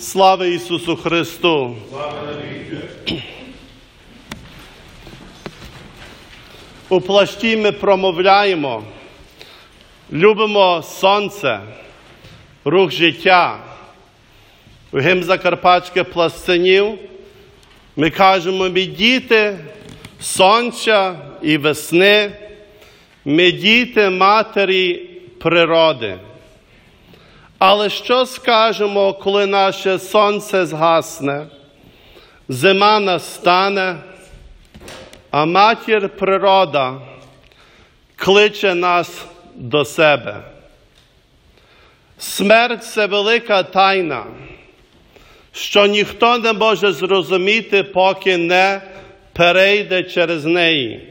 Слава Ісусу Христу! У плащі ми промовляємо, любимо сонце, рух життя. У гімн Закарпатських пластинів ми кажемо, ми діти сонця і весни, ми діти матері природи. Але що скажемо, коли наше сонце згасне, зима настане, а матір природа кличе нас до себе? Смерть це велика тайна, що ніхто не може зрозуміти, поки не перейде через неї.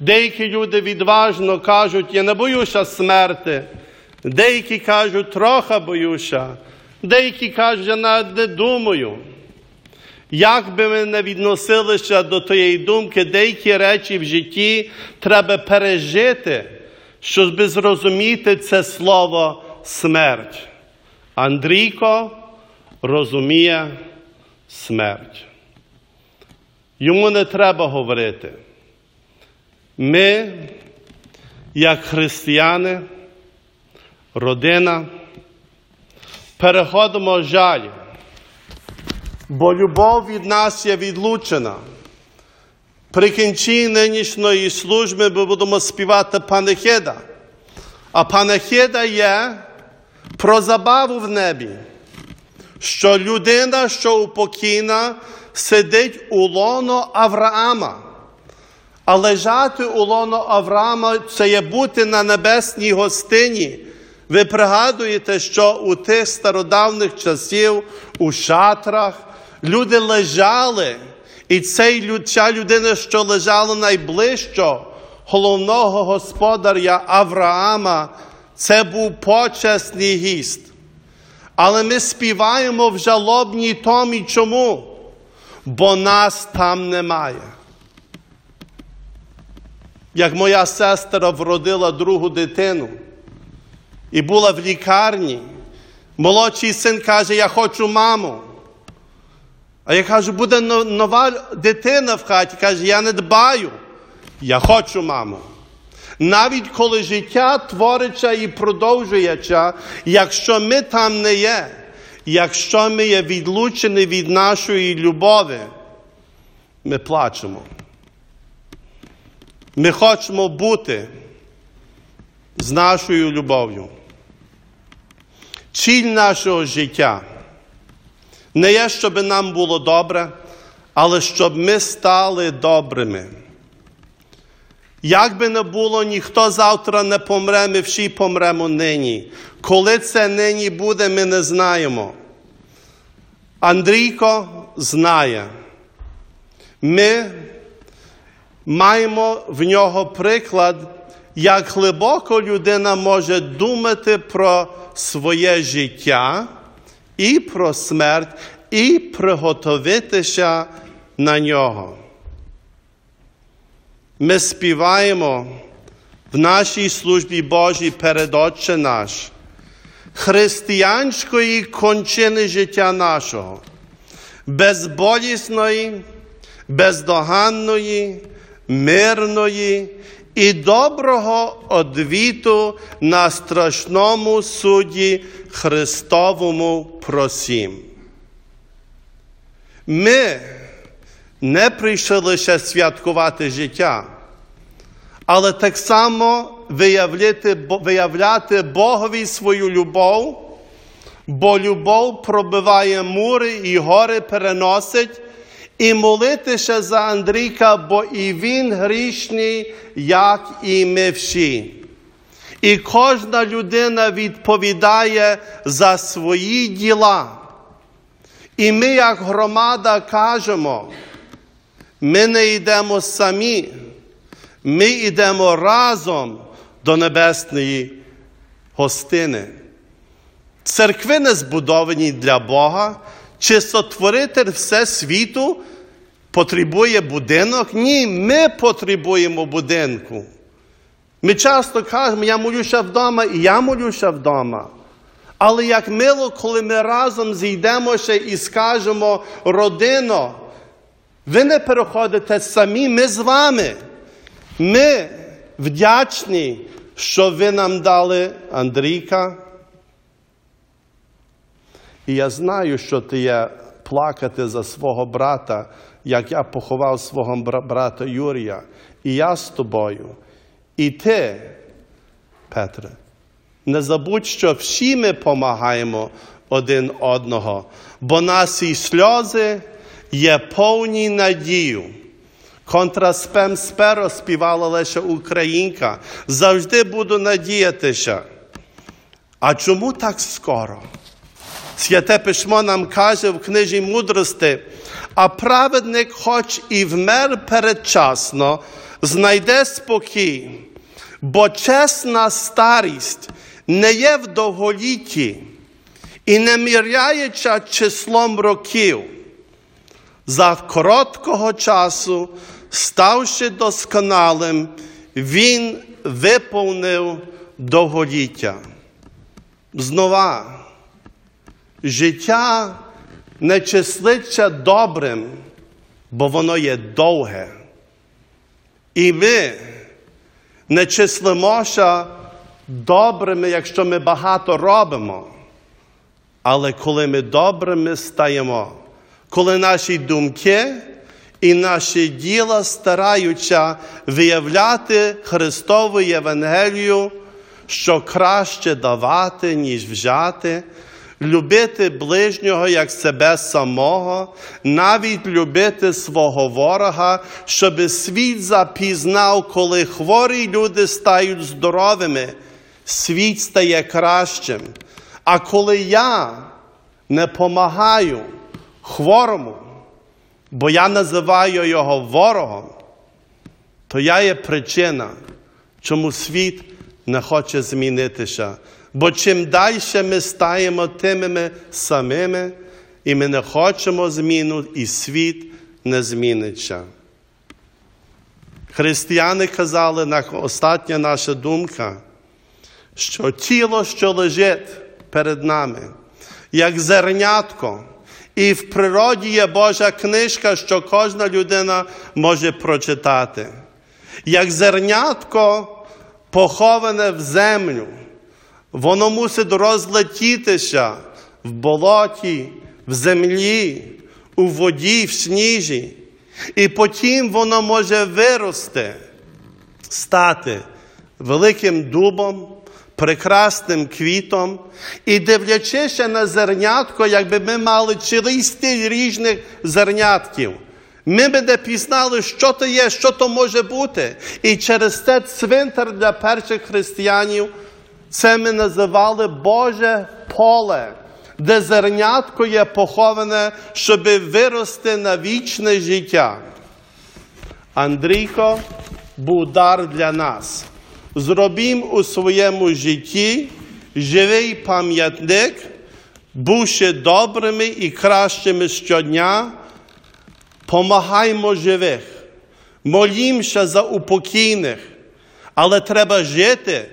Деякі люди відважно кажуть, я не боюся смерти. Деякі кажуть, трохи боюся, деякі кажуть, я навіть не думаю. Як би ми не відносилися до тієї думки, деякі речі в житті треба пережити, щоб зрозуміти це слово смерть. Андрійко розуміє смерть. Йому не треба говорити. Ми, як християни, родина, переходимо жаль, бо любов від нас є відлучена. При кінці нинішньої служби ми будемо співати панихида. А панихида є про забаву в небі, що людина, що упокійна, сидить у лоно Авраама. А лежати у лоно Авраама це є бути на небесній гостині. Ви пригадуєте, що у тих стародавних часів у шатрах люди лежали, і цей, ця людина, що лежала найближче головного господаря Авраама, це був почесний гість. Але ми співаємо в жалобній томі чому? Бо нас там немає. Як моя сестра вродила другу дитину і була в лікарні, молодший син каже, я хочу маму. А я кажу, буде нова дитина в хаті, каже, я не дбаю, я хочу маму. Навіть коли життя твориться і продовжується, якщо ми там не є, якщо ми є відлучені від нашої любові, ми плачемо. Ми хочемо бути з нашою любов'ю. Ціль нашого життя не є, щоб нам було добре, але щоб ми стали добрими. Як би не було, ніхто завтра не помре, ми всі помремо нині. Коли це нині буде, ми не знаємо. Андрійко знає. Ми маємо в нього приклад, як глибоко людина може думати про своє життя і про смерть, і приготовитися на нього. Ми співаємо в нашій службі Божій перед Отче наш, християнської кончини життя нашого, безболісної, бездоганної, мирної і доброго одвіту на страшному суді Христовому просім. Ми не прийшли лише святкувати життя, але так само виявляти, виявляти Богові свою любов, бо любов пробиває мури і гори переносить, і молитися за Андрійка, бо і він грішний, як і ми всі. І кожна людина відповідає за свої діла. І ми, як громада, кажемо, ми не йдемо самі, ми йдемо разом до небесної гостини. Церкви не збудовані для Бога, чи сотворитель все світу потребує будинок? Ні, ми потребуємо будинку. Ми часто кажемо, я молюся вдома, і я молюся вдома. Але як мило, коли ми разом зійдемося і скажемо, родино, ви не переходите самі, ми з вами. Ми вдячні, що ви нам дали Андрійка. І я знаю, що ти є плакати за свого брата, як я поховав свого брата Юрія. І я з тобою. І ти, Петре, не забудь, що всі ми допомагаємо один одного, бо наші сльози є повні надію. Контраспем сперо співала лише українка. Завжди буду надіятися. А чому так скоро? Святе письмо нам каже в книжі мудрості, а праведник, хоч і вмер передчасно, знайде спокій, бо чесна старість не є в довголітті і не міряється числом років. За короткого часу, ставши досконалим, він виповнив довголіття. Знова, життя не числиться добрим, бо воно є довге. І ми не числимося добрими, якщо ми багато робимо. Але коли ми добрими стаємо, коли наші думки і наші діла стараються виявляти Христову Євангелію, що краще давати, ніж взяти, любити ближнього як себе самого, навіть любити свого ворога, щоб світ запізнав, коли хворі люди стають здоровими, світ стає кращим. А коли я не помагаю хворому, бо я називаю його ворогом, то я є причина, чому світ не хоче змінитися. Бо чим далі ми стаємо тими самими, і ми не хочемо зміну, і світ не зміниться. Християни казали, остання наша думка, що тіло, що лежить перед нами, як зернятко, і в природі є Божа книжка, що кожна людина може прочитати. Як зернятко поховане в землю. Воно мусить розлетітися в болоті, в землі, у воді, в сніжі. І потім воно може вирости, стати великим дубом, прекрасним квітом. І дивлячися на зернятко, якби ми мали цілий різних зернятків. Ми б не пізнали, що то є, що то може бути. І через це цвинтар для перших християнів. Це ми називали Боже поле, де зернятко є поховане, щоб вирости на вічне життя. Андрійко був дар для нас. Зробім у своєму житті живий пам'ятник, бувши добрими і кращими щодня, помагаймо живих, молімося за упокійних, але треба жити.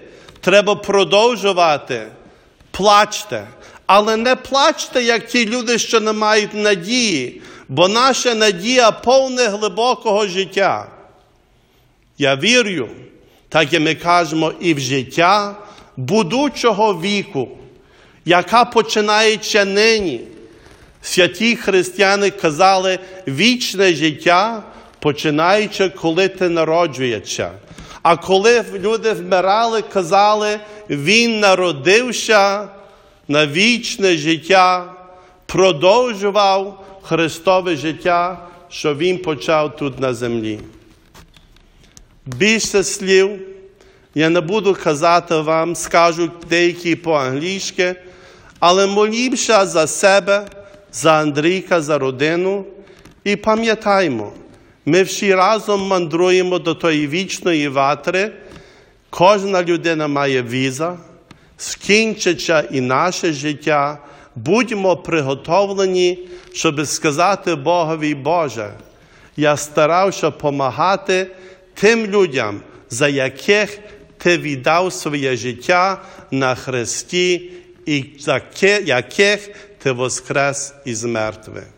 Треба продовжувати. Плачте. Але не плачте, як ті люди, що не мають надії, бо наша надія повне глибокого життя. Я вірю, так як ми кажемо, і в життя будучого віку, яка починається нині. Святі християни казали, вічне життя починаючи, коли ти народжуєшся. А коли люди вмирали, казали, Він народився на вічне життя, продовжував Христове життя, що Він почав тут на землі. Більше слів я не буду казати вам, скажу деякі по-англійськи, але молімся за себе, за Андрійка, за родину і пам'ятаймо. Ми всі разом мандруємо до тої вічної ватри. Кожна людина має віза, скінчиться і наше життя. Будьмо приготовлені, щоб сказати Богові, Боже, я старався допомагати тим людям, за яких Ти віддав своє життя на Христі і за яких ти воскрес із мертвих.